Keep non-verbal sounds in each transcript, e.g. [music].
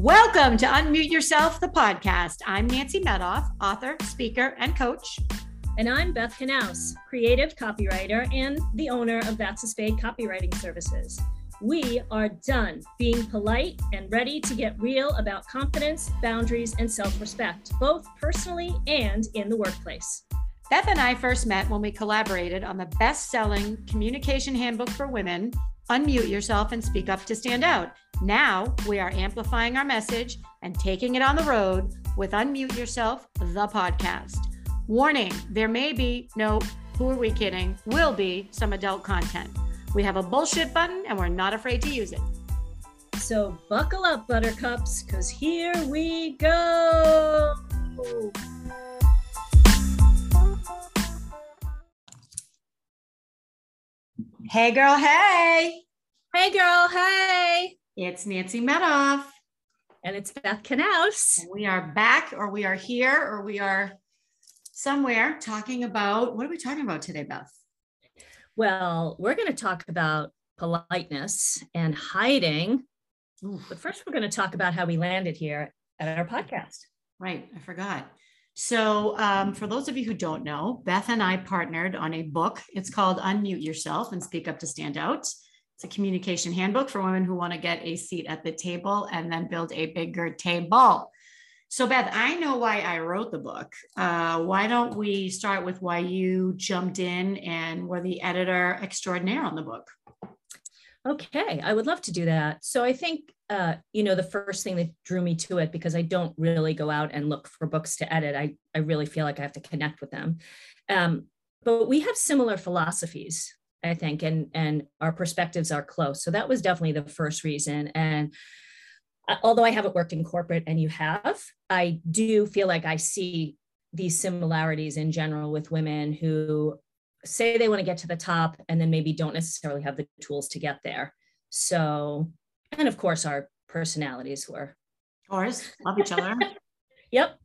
Welcome to Unmute Yourself, the podcast. I'm Nancy Medoff, author, speaker, and coach. And I'm Beth Knaus, creative copywriter and the owner of That's a Spade Copywriting Services. We are done being polite and ready to get real about confidence, boundaries, and self respect, both personally and in the workplace. Beth and I first met when we collaborated on the best selling communication handbook for women Unmute Yourself and Speak Up to Stand Out. Now we are amplifying our message and taking it on the road with Unmute Yourself, the podcast. Warning there may be, no, who are we kidding? Will be some adult content. We have a bullshit button and we're not afraid to use it. So buckle up, buttercups, because here we go. Hey, girl. Hey. Hey, girl. Hey. It's Nancy Medoff. And it's Beth Knaus. We are back, or we are here, or we are somewhere talking about what are we talking about today, Beth? Well, we're going to talk about politeness and hiding. Ooh. But first, we're going to talk about how we landed here at our podcast. Right. I forgot. So, um, for those of you who don't know, Beth and I partnered on a book. It's called Unmute Yourself and Speak Up to Stand Out. It's a communication handbook for women who want to get a seat at the table and then build a bigger table. So, Beth, I know why I wrote the book. Uh, why don't we start with why you jumped in and were the editor extraordinaire on the book? Okay, I would love to do that. So, I think, uh, you know, the first thing that drew me to it, because I don't really go out and look for books to edit, I, I really feel like I have to connect with them. Um, but we have similar philosophies I think, and and our perspectives are close. So that was definitely the first reason. And uh, although I haven't worked in corporate and you have, I do feel like I see these similarities in general with women who say they want to get to the top and then maybe don't necessarily have the tools to get there. So, and of course, our personalities were. Of course, love each other. [laughs] yep.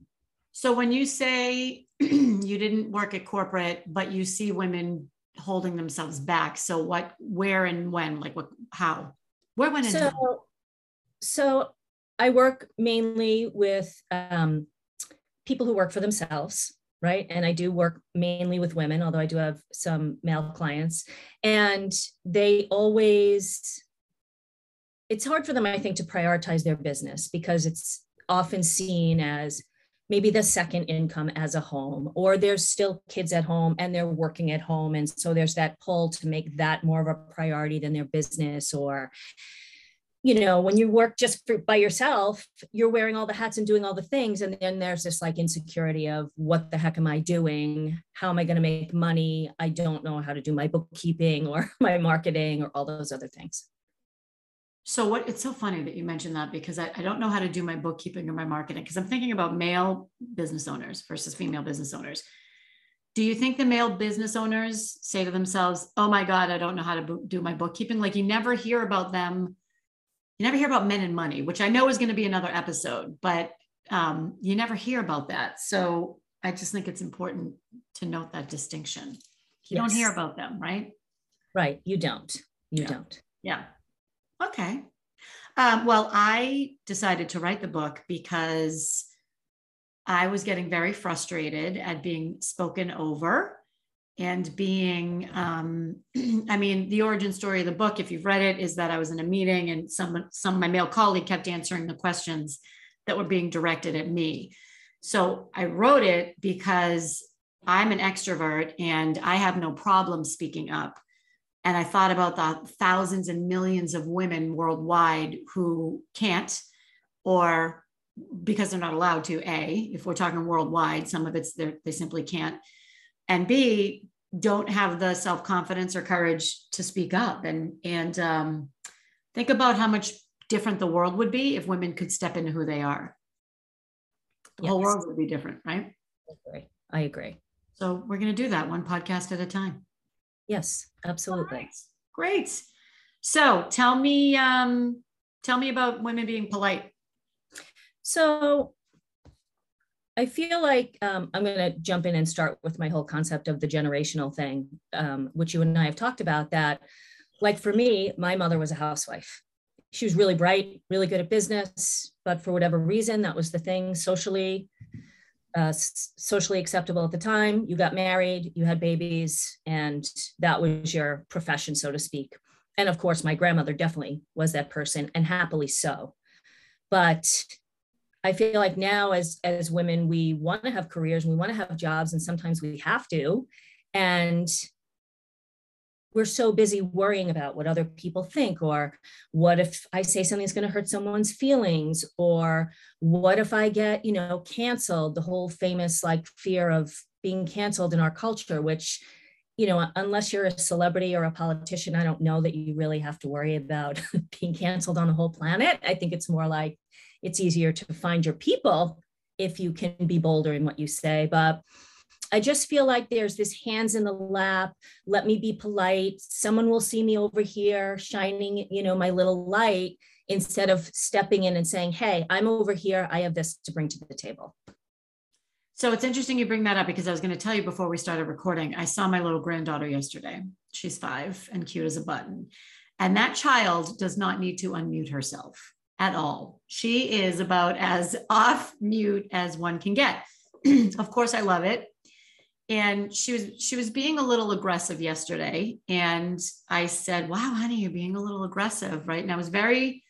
So when you say [clears throat] you didn't work at corporate, but you see women holding themselves back. So what, where and when, like what, how, where, when, and so, so I work mainly with um, people who work for themselves, right? And I do work mainly with women, although I do have some male clients. And they always, it's hard for them, I think, to prioritize their business because it's often seen as maybe the second income as a home, or there's still kids at home and they're working at home. And so there's that pull to make that more of a priority than their business or you know when you work just for, by yourself you're wearing all the hats and doing all the things and then there's this like insecurity of what the heck am i doing how am i going to make money i don't know how to do my bookkeeping or [laughs] my marketing or all those other things so what it's so funny that you mentioned that because I, I don't know how to do my bookkeeping or my marketing because I'm thinking about male business owners versus female business owners. Do you think the male business owners say to themselves, "Oh my God, I don't know how to do my bookkeeping"? Like you never hear about them. You never hear about men and money, which I know is going to be another episode, but um, you never hear about that. So I just think it's important to note that distinction. You yes. don't hear about them, right? Right. You don't. You yeah. don't. Yeah. Okay. Um, well, I decided to write the book because I was getting very frustrated at being spoken over and being, um, [clears throat] I mean, the origin story of the book, if you've read it, is that I was in a meeting and some, some my male colleague kept answering the questions that were being directed at me. So I wrote it because I'm an extrovert and I have no problem speaking up and I thought about the thousands and millions of women worldwide who can't, or because they're not allowed to, A, if we're talking worldwide, some of it's they simply can't. And B, don't have the self confidence or courage to speak up. And, and um, think about how much different the world would be if women could step into who they are. The yes. whole world would be different, right? I agree. I agree. So we're going to do that one podcast at a time. Yes, absolutely. Great. So tell me, um, tell me about women being polite. So I feel like um, I'm going to jump in and start with my whole concept of the generational thing, um, which you and I have talked about. That, like for me, my mother was a housewife, she was really bright, really good at business, but for whatever reason, that was the thing socially, uh, socially acceptable at the time. You got married, you had babies, and that was your profession, so to speak. And of course, my grandmother definitely was that person, and happily so. But I feel like now, as as women, we want to have careers, and we want to have jobs, and sometimes we have to. And we're so busy worrying about what other people think or what if i say something something's going to hurt someone's feelings or what if i get you know canceled the whole famous like fear of being canceled in our culture which you know unless you're a celebrity or a politician i don't know that you really have to worry about [laughs] being canceled on the whole planet i think it's more like it's easier to find your people if you can be bolder in what you say but I just feel like there's this hands in the lap, let me be polite. Someone will see me over here shining, you know, my little light instead of stepping in and saying, Hey, I'm over here. I have this to bring to the table. So it's interesting you bring that up because I was going to tell you before we started recording. I saw my little granddaughter yesterday. She's five and cute as a button. And that child does not need to unmute herself at all. She is about as off mute as one can get. [clears throat] of course, I love it and she was she was being a little aggressive yesterday and i said wow honey you're being a little aggressive right and i was very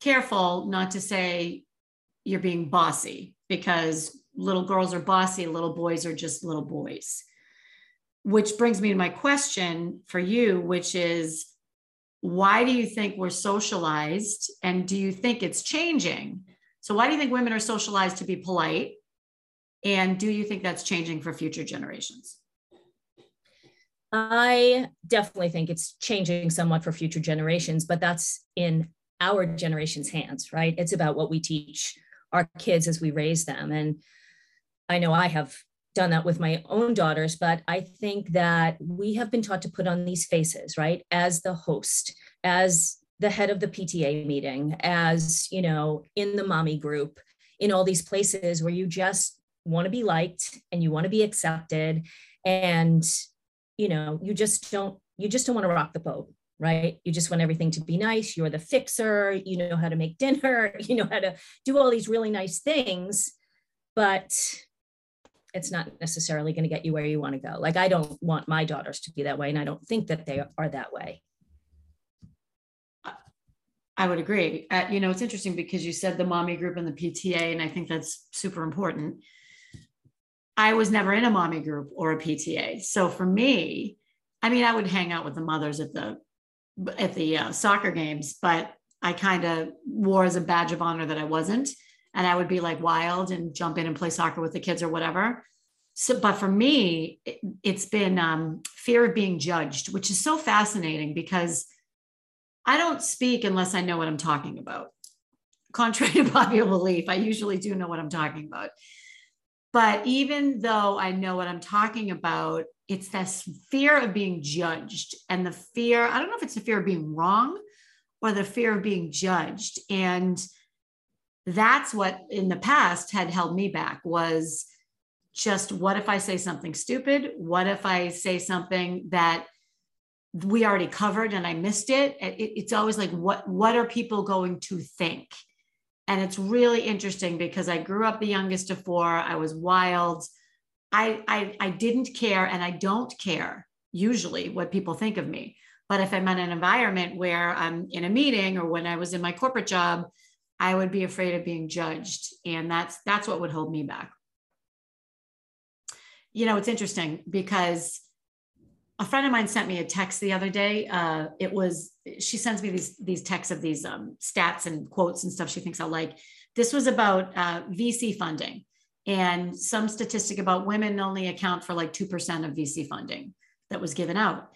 careful not to say you're being bossy because little girls are bossy little boys are just little boys which brings me to my question for you which is why do you think we're socialized and do you think it's changing so why do you think women are socialized to be polite and do you think that's changing for future generations? I definitely think it's changing somewhat for future generations, but that's in our generation's hands, right? It's about what we teach our kids as we raise them. And I know I have done that with my own daughters, but I think that we have been taught to put on these faces, right? As the host, as the head of the PTA meeting, as, you know, in the mommy group, in all these places where you just want to be liked and you want to be accepted and you know you just don't you just don't want to rock the boat right you just want everything to be nice you're the fixer you know how to make dinner [laughs] you know how to do all these really nice things but it's not necessarily going to get you where you want to go like i don't want my daughters to be that way and i don't think that they are that way I would agree. Uh, you know, it's interesting because you said the mommy group and the PTA, and I think that's super important. I was never in a mommy group or a PTA. So for me, I mean, I would hang out with the mothers at the at the uh, soccer games, but I kind of wore as a badge of honor that I wasn't, and I would be like wild and jump in and play soccer with the kids or whatever. So, but for me, it, has been um, fear of being judged, which is so fascinating because I don't speak unless I know what I'm talking about. Contrary to [laughs] popular belief, I usually do know what I'm talking about. But even though I know what I'm talking about, it's this fear of being judged and the fear, I don't know if it's the fear of being wrong or the fear of being judged. And that's what in the past had held me back was just what if I say something stupid? What if I say something that we already covered and I missed it? it it's always like, what, what are people going to think? And it's really interesting because I grew up the youngest of four. I was wild. I, I, I didn't care and I don't care usually what people think of me. But if I'm in an environment where I'm in a meeting or when I was in my corporate job, I would be afraid of being judged. And that's that's what would hold me back. You know, it's interesting because a friend of mine sent me a text the other day. Uh, it was she sends me these these texts of these um, stats and quotes and stuff she thinks I'll like. This was about uh, VC funding and some statistic about women only account for like two percent of VC funding that was given out.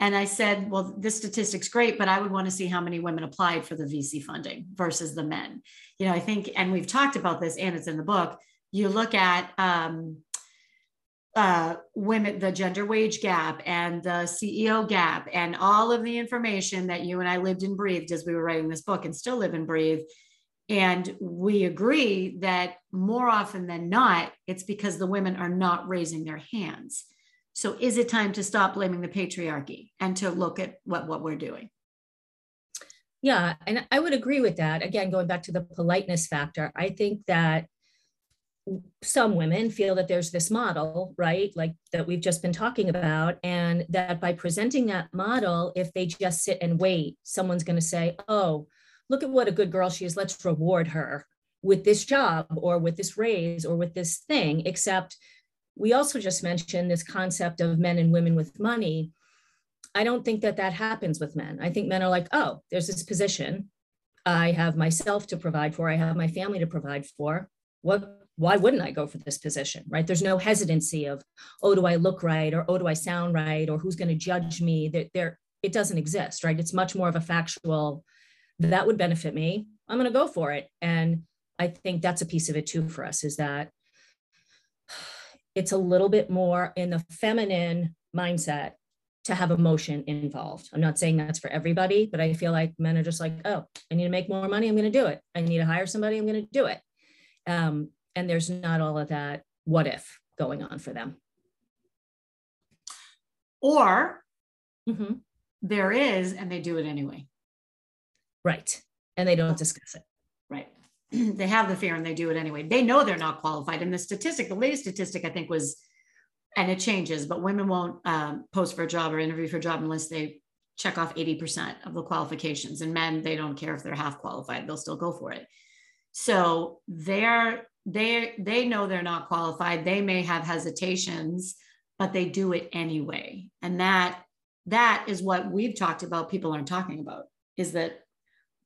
And I said, well, this statistic's great, but I would want to see how many women applied for the VC funding versus the men. You know, I think, and we've talked about this, and it's in the book. You look at um, uh, women, the gender wage gap and the CEO gap, and all of the information that you and I lived and breathed as we were writing this book and still live and breathe. And we agree that more often than not, it's because the women are not raising their hands. So is it time to stop blaming the patriarchy and to look at what, what we're doing? Yeah, and I would agree with that. Again, going back to the politeness factor, I think that some women feel that there's this model, right? Like that we've just been talking about. And that by presenting that model, if they just sit and wait, someone's going to say, oh, look at what a good girl she is. Let's reward her with this job or with this raise or with this thing. Except we also just mentioned this concept of men and women with money. I don't think that that happens with men. I think men are like, oh, there's this position. I have myself to provide for, I have my family to provide for. What why wouldn't I go for this position, right? There's no hesitancy of, oh, do I look right or oh, do I sound right or who's going to judge me? That there, it doesn't exist, right? It's much more of a factual. That would benefit me. I'm going to go for it, and I think that's a piece of it too for us is that it's a little bit more in the feminine mindset to have emotion involved. I'm not saying that's for everybody, but I feel like men are just like, oh, I need to make more money. I'm going to do it. I need to hire somebody. I'm going to do it. Um, and there's not all of that what if going on for them or mm-hmm. there is and they do it anyway right. And they don't discuss it. Right. [clears throat] They have the fear and they do it anyway. They know they're not qualified. And the statistic the latest statistic i think was and it changes but women won't um, post for a job or interview for a job unless they check off 80% of the qualifications. And men they don't care if they're half qualified. They'll still go for it. So they're they they know they're not qualified. They may have hesitations but they do it anyway. And that that is what we've talked about people aren't talking about is that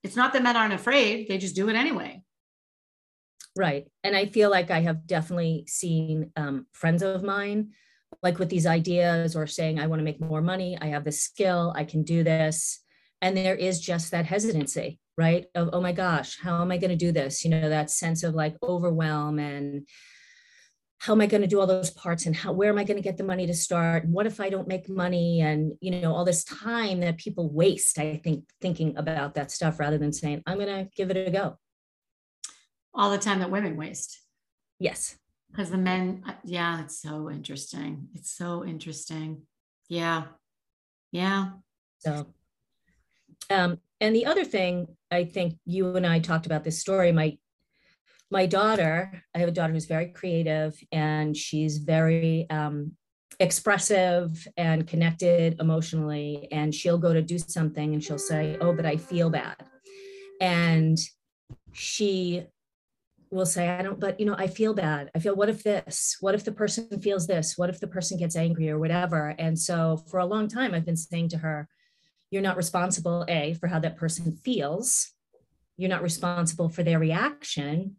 it's not that men aren't afraid they just do it anyway. Right and i feel like i have definitely seen um, friends of mine like with these ideas or saying i want to make more money i have this skill i can do this and there is just that hesitancy right of oh my gosh how am i going to do this? You know that sense of like overwhelm and how am i going to do all those parts and how where am i going to get the money to start? What if i don't make money? And you know all this time that people waste i think thinking about that stuff rather than saying i'm going to give it a go. All the time that women waste. Yes. Because the men uh, yeah it's so interesting. It's so interesting. Yeah. Yeah. So um and the other thing I think you and I talked about this story. My my daughter, I have a daughter who's very creative and she's very um, expressive and connected emotionally. And she'll go to do something and she'll say, "Oh, but I feel bad," and she will say, I don't, but you know, I feel bad. I feel, what if this? What if the person feels this? What if the person gets angry or whatever? And so for a long time, I've been saying to her, you're not responsible, A, for how that person feels. You're not responsible for their reaction.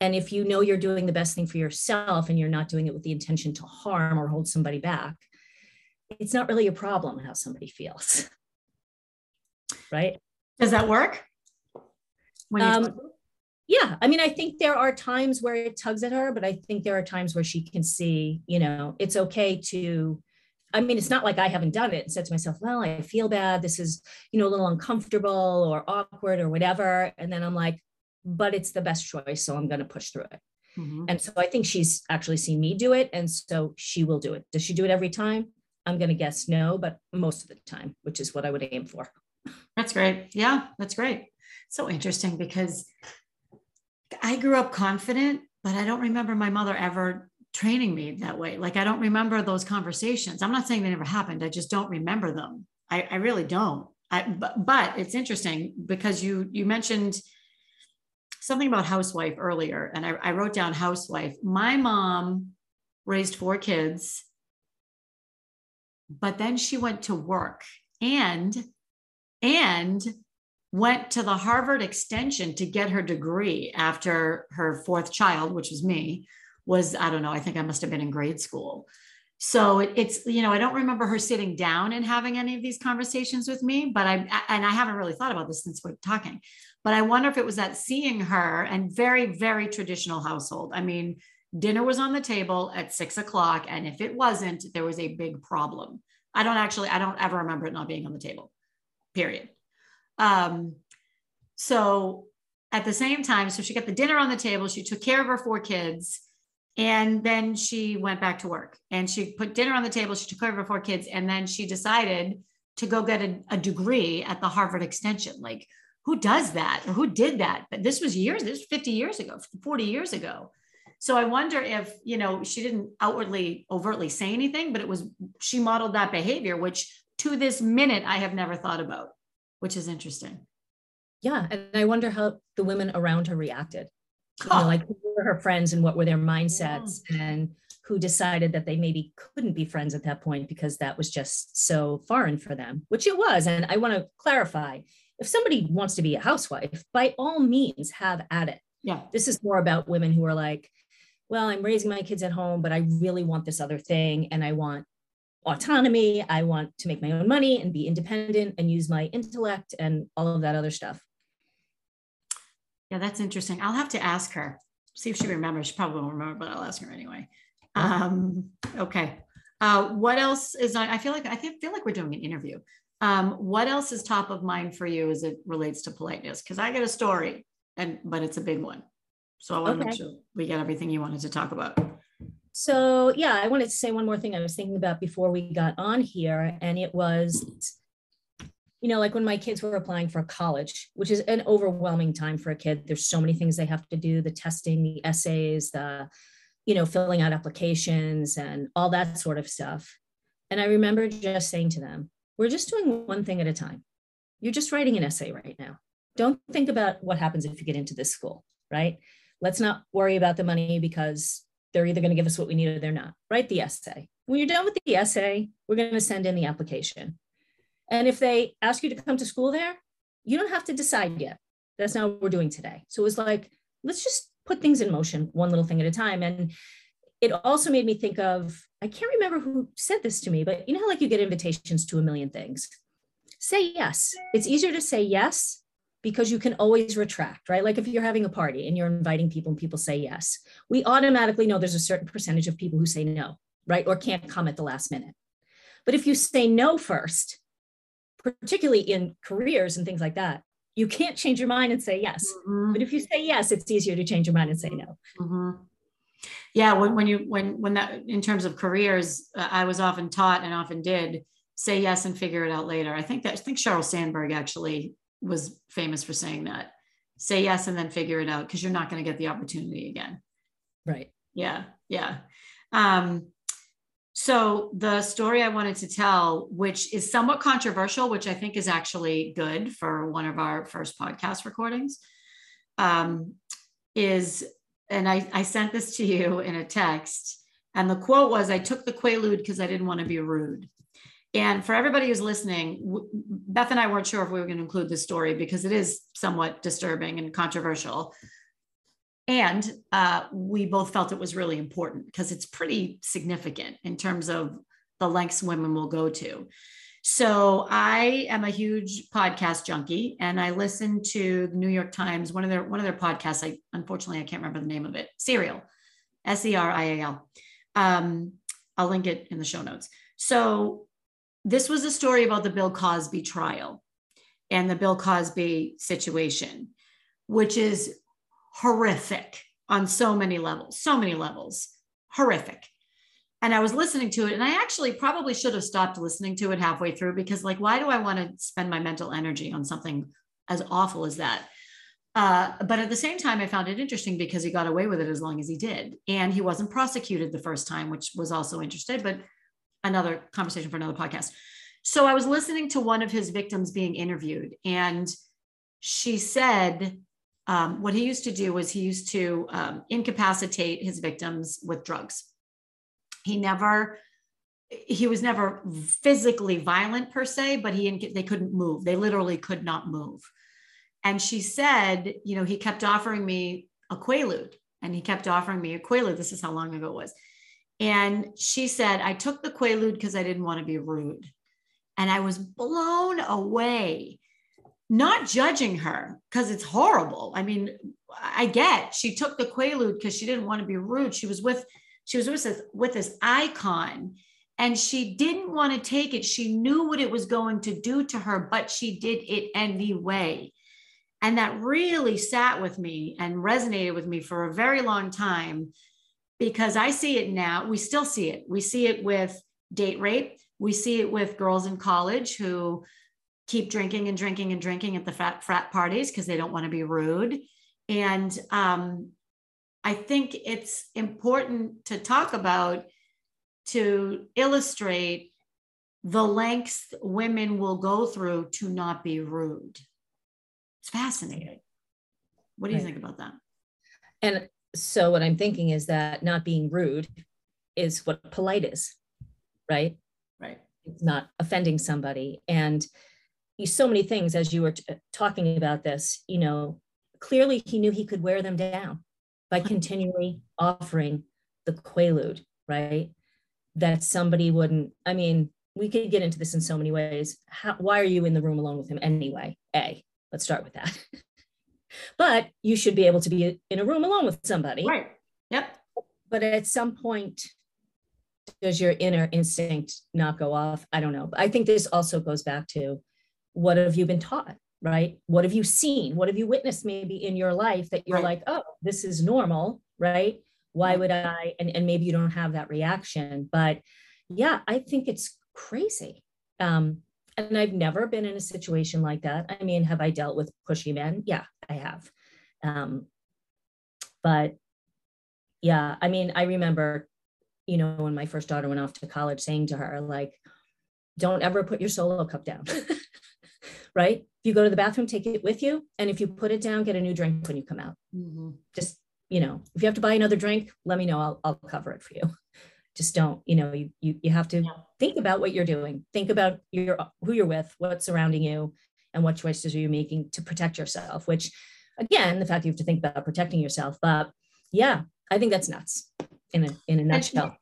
And if you know you're doing the best thing for yourself and you're not doing it with the intention to harm or hold somebody back, it's not really a problem how somebody feels. [laughs] right? Does that work? Um, yeah, I mean, I think there are times where it tugs at her, but I think there are times where she can see, you know, it's okay to I mean, it's not like I haven't done it and said to myself, well, I feel bad. This is, you know, a little uncomfortable or awkward or whatever. And then I'm like, but it's the best choice. So I'm going to push through it. Mm-hmm. And so I think she's actually seen me do it. And so she will do it. Does she do it every time? I'm going to guess no, but most of the time, which is what I would aim for. That's great. Yeah, that's great. So interesting because I grew up confident, but I don't remember my mother ever training me that way. Like I don't remember those conversations. I'm not saying they never happened. I just don't remember them. I, I really don't. I, but, but it's interesting because you you mentioned something about housewife earlier, and I, I wrote down housewife. My mom raised four kids, but then she went to work and and went to the Harvard Extension to get her degree after her fourth child, which was me was I don't know, I think I must have been in grade school. So it, it's, you know, I don't remember her sitting down and having any of these conversations with me, but I, and I haven't really thought about this since we're talking, but I wonder if it was that seeing her and very, very traditional household. I mean, dinner was on the table at six o'clock. And if it wasn't, there was a big problem. I don't actually, I don't ever remember it not being on the table, period. Um, so at the same time, so she got the dinner on the table, she took care of her four kids and then she went back to work and she put dinner on the table. She took care of her four kids. And then she decided to go get a, a degree at the Harvard Extension. Like, who does that or who did that? But this was years, this was 50 years ago, 40 years ago. So I wonder if, you know, she didn't outwardly, overtly say anything, but it was, she modeled that behavior, which to this minute I have never thought about, which is interesting. Yeah. And I wonder how the women around her reacted. You know, like who were her friends and what were their mindsets yeah. and who decided that they maybe couldn't be friends at that point because that was just so foreign for them, which it was. And I want to clarify if somebody wants to be a housewife, by all means, have at it. Yeah. This is more about women who are like, well, I'm raising my kids at home, but I really want this other thing. And I want autonomy. I want to make my own money and be independent and use my intellect and all of that other stuff. Yeah, that's interesting. I'll have to ask her, see if she remembers. She probably won't remember, but I'll ask her anyway. Um, okay. Uh, what else is on? I feel like I feel like we're doing an interview. Um, what else is top of mind for you as it relates to politeness? Because I got a story, and but it's a big one. So I want okay. make sure we get everything you wanted to talk about. So yeah, I wanted to say one more thing I was thinking about before we got on here, and it was, you know, like when my kids were applying for college, which is an overwhelming time for a kid. There's so many things they have to do: the testing, the essays, the, you know, filling out applications, and all that sort of stuff. And I remember just saying to them, "We're just doing one thing at a time. You're just writing an essay right now. Don't think about what happens if you get into this school, right? Let's not worry about the money because they're either going to give us what we need or they're not. Write the essay. When you're done with the essay, we're going to send in the application. And if they ask you to come to school there, you don't have to decide yet. That's not what we're doing today. So it was like, let's just put things in motion, one little thing at a time. And it also made me think of, I can't remember who said this to me, but you know how like you get invitations to a million things? Say yes. It's easier to say yes because you can always retract, right? Like if you're having a party and you're inviting people and people say yes, we automatically know there's a certain percentage of people who say no, right? Or can't come at the last minute. But if you say no first, particularly in careers and things like that, you can't change your mind and say yes. Mm-hmm. But if you say yes, it's easier to change your mind and say no. Mm-hmm. Yeah, when, when you when when that in terms of careers, uh, I was often taught and often did say yes and figure it out later. I think that I think Sheryl Sandberg actually was famous for saying that. Say yes and then figure it out because you're not going to get the opportunity again. Right. Yeah. Yeah. Um, so the story I wanted to tell, which is somewhat controversial, which I think is actually good for one of our first podcast recordings, um, is, and I, I sent this to you in a text, and the quote was, "I took the Quaalude because I didn't want to be rude." And for everybody who's listening, Beth and I weren't sure if we were going to include this story because it is somewhat disturbing and controversial. And uh, we both felt it was really important because it's pretty significant in terms of the lengths women will go to. So I am a huge podcast junkie, and I listen to the New York Times. One of their one of their podcasts. I unfortunately I can't remember the name of it. Serial, S E R I A L. Um, I'll link it in the show notes. So this was a story about the Bill Cosby trial and the Bill Cosby situation, which is horrific on so many levels, so many levels, horrific. And I was listening to it, and I actually probably should have stopped listening to it halfway through because, like, why do I want to spend my mental energy on something as awful as that? Uh, but at the same time, I found it interesting because he got away with it as long as he did. And he wasn't prosecuted the first time, which was also interesting. But another conversation for another podcast. So I was listening to one of his victims being interviewed, and she said um, what he used to do was he used to um, incapacitate his victims with drugs. He never, he was never physically violent per se, but he they couldn't move. They literally could not move. And she said, you know, he kept offering me a Quaalude, and he kept offering me a Quaalude. This is how long ago it was. And she said, I took the Quaalude because I didn't want to be rude. And I was blown away, not judging her because it's horrible. I mean, I get she took the Quaalude because she didn't want to be rude. She was with, she was with this, with this icon and she didn't want to take it. She knew what it was going to do to her, but she did it anyway. And that really sat with me and resonated with me for a very long time because I see it now. We still see it. We see it with date rape. We see it with girls in college who keep drinking and drinking and drinking at the frat, frat parties because they don't want to be rude. And um, I think it's important to talk about to illustrate the lengths women will go through to not be rude. It's fascinating. What do you right. think about that? And so, what I'm thinking is that not being rude is what polite is, right? Right. It's not offending somebody. And so many things as you were t- uh, talking about this, you know, clearly he knew he could wear them down by continually offering the quaalude, right? That somebody wouldn't, I mean, we could get into this in so many ways. How, why are you in the room alone with him anyway? A, let's start with that. [laughs] but you should be able to be in a room alone with somebody. Right. Yep. But at some point, does your inner instinct not go off? I don't know. I think this also goes back to what have you been taught? Right? What have you seen? What have you witnessed maybe in your life that you're right. like, oh, this is normal, right? Why would I? And, and maybe you don't have that reaction. But yeah, I think it's crazy. Um, and I've never been in a situation like that. I mean, have I dealt with pushy men? Yeah, I have. Um, but yeah, I mean, I remember, you know, when my first daughter went off to college, saying to her, like, don't ever put your solo cup down. [laughs] right? If you go to the bathroom, take it with you. And if you put it down, get a new drink when you come out. Mm-hmm. Just, you know, if you have to buy another drink, let me know. I'll, I'll cover it for you [laughs] just don't you know you you, you have to yeah. think about what you're doing think about your who you're with what's surrounding you and what choices are you making to protect yourself which again the fact you have to think about protecting yourself but yeah i think that's nuts in a in a nutshell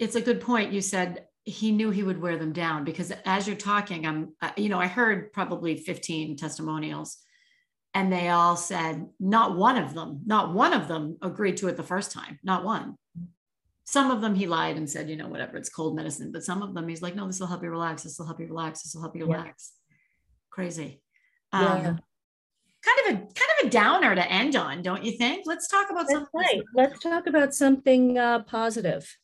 it's a good point you said he knew he would wear them down because as you're talking i'm you know i heard probably 15 testimonials and they all said not one of them not one of them agreed to it the first time not one some of them he lied and said, you know, whatever, it's cold medicine. But some of them he's like, no, this will help you relax. This will help you relax. This will help you relax. Yeah. Crazy. Um, yeah. Kind of a kind of a downer to end on, don't you think? Let's talk about That's something. Right. Let's talk about something uh, positive.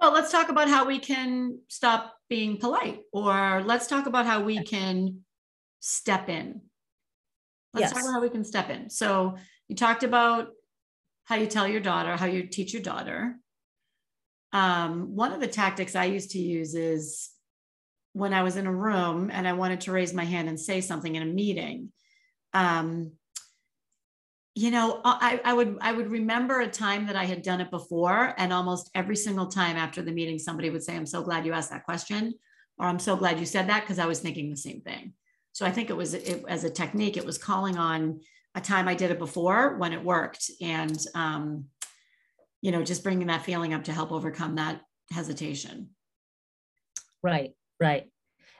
Well, let's talk about how we can stop being polite, or let's talk about how we can step in. Let's yes. talk about how we can step in. So you talked about how you tell your daughter, how you teach your daughter um, one of the tactics I used to use is when I was in a room and I wanted to raise my hand and say something in a meeting. Um, you know, I, I would I would remember a time that I had done it before, and almost every single time after the meeting, somebody would say, "I'm so glad you asked that question," or "I'm so glad you said that," because I was thinking the same thing. So I think it was it, as a technique, it was calling on a time I did it before when it worked, and um, you know, just bringing that feeling up to help overcome that hesitation. Right, right.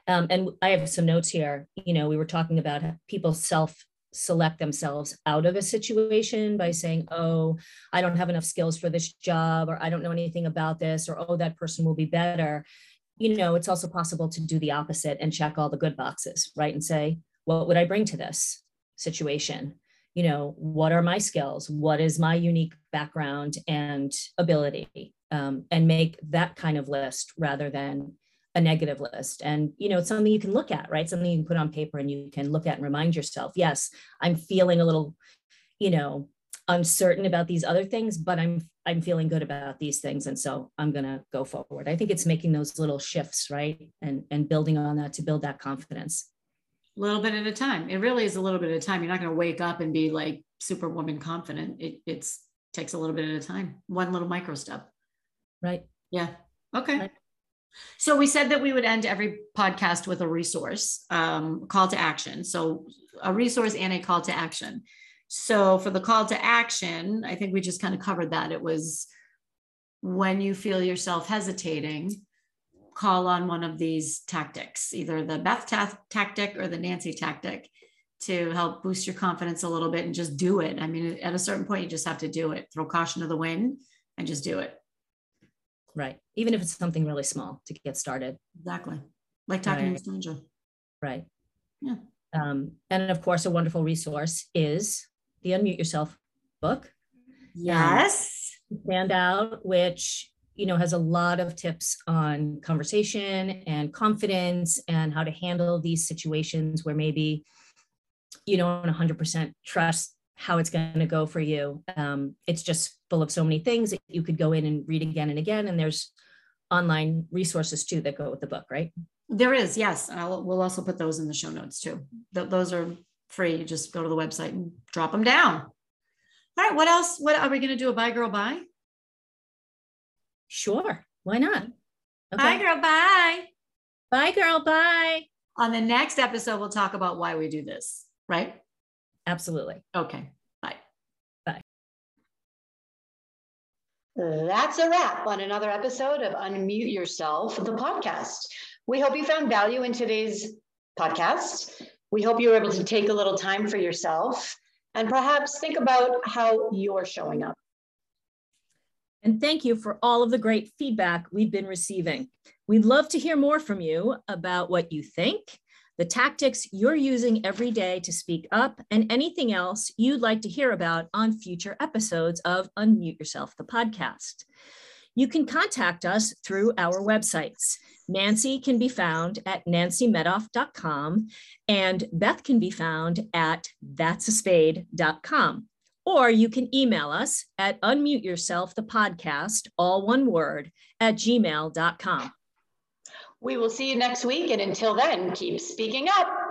Um, and I have some notes here. You know, we were talking about people self select themselves out of a situation by saying, oh, I don't have enough skills for this job, or I don't know anything about this, or oh, that person will be better. You know, it's also possible to do the opposite and check all the good boxes, right? And say, what would I bring to this situation? you know what are my skills what is my unique background and ability um, and make that kind of list rather than a negative list and you know it's something you can look at right something you can put on paper and you can look at and remind yourself yes i'm feeling a little you know uncertain about these other things but i'm i'm feeling good about these things and so i'm going to go forward i think it's making those little shifts right and and building on that to build that confidence a little bit at a time. It really is a little bit at a time. You're not going to wake up and be like superwoman confident. It it's takes a little bit at a time. One little micro step. Right. Yeah. Okay. Right. So we said that we would end every podcast with a resource, um, call to action. So a resource and a call to action. So for the call to action, I think we just kind of covered that. It was when you feel yourself hesitating, call on one of these tactics, either the Beth ta- tactic or the Nancy tactic to help boost your confidence a little bit and just do it. I mean, at a certain point, you just have to do it, throw caution to the wind and just do it. Right. Even if it's something really small to get started. Exactly. Like talking right. to a stranger. Right. Yeah. Um, and of course, a wonderful resource is the Unmute Yourself book. Yes. Um, stand out, which you know, has a lot of tips on conversation and confidence and how to handle these situations where maybe you don't 100% trust how it's going to go for you. Um, it's just full of so many things that you could go in and read again and again. And there's online resources too that go with the book, right? There is, yes. I'll, we'll also put those in the show notes too. Th- those are free. You just go to the website and drop them down. All right. What else? What are we going to do? A bye girl bye? Sure. Why not? Okay. Bye girl bye. Bye girl bye. On the next episode, we'll talk about why we do this, right? Absolutely. Okay. Bye. Bye. That's a wrap on another episode of Unmute Yourself, the podcast. We hope you found value in today's podcast. We hope you were able to take a little time for yourself and perhaps think about how you're showing up. And thank you for all of the great feedback we've been receiving. We'd love to hear more from you about what you think, the tactics you're using every day to speak up, and anything else you'd like to hear about on future episodes of Unmute Yourself, the podcast. You can contact us through our websites. Nancy can be found at nancymedoff.com and Beth can be found at that'saspade.com. Or you can email us at unmute yourself, the podcast, all one word, at gmail.com. We will see you next week. And until then, keep speaking up.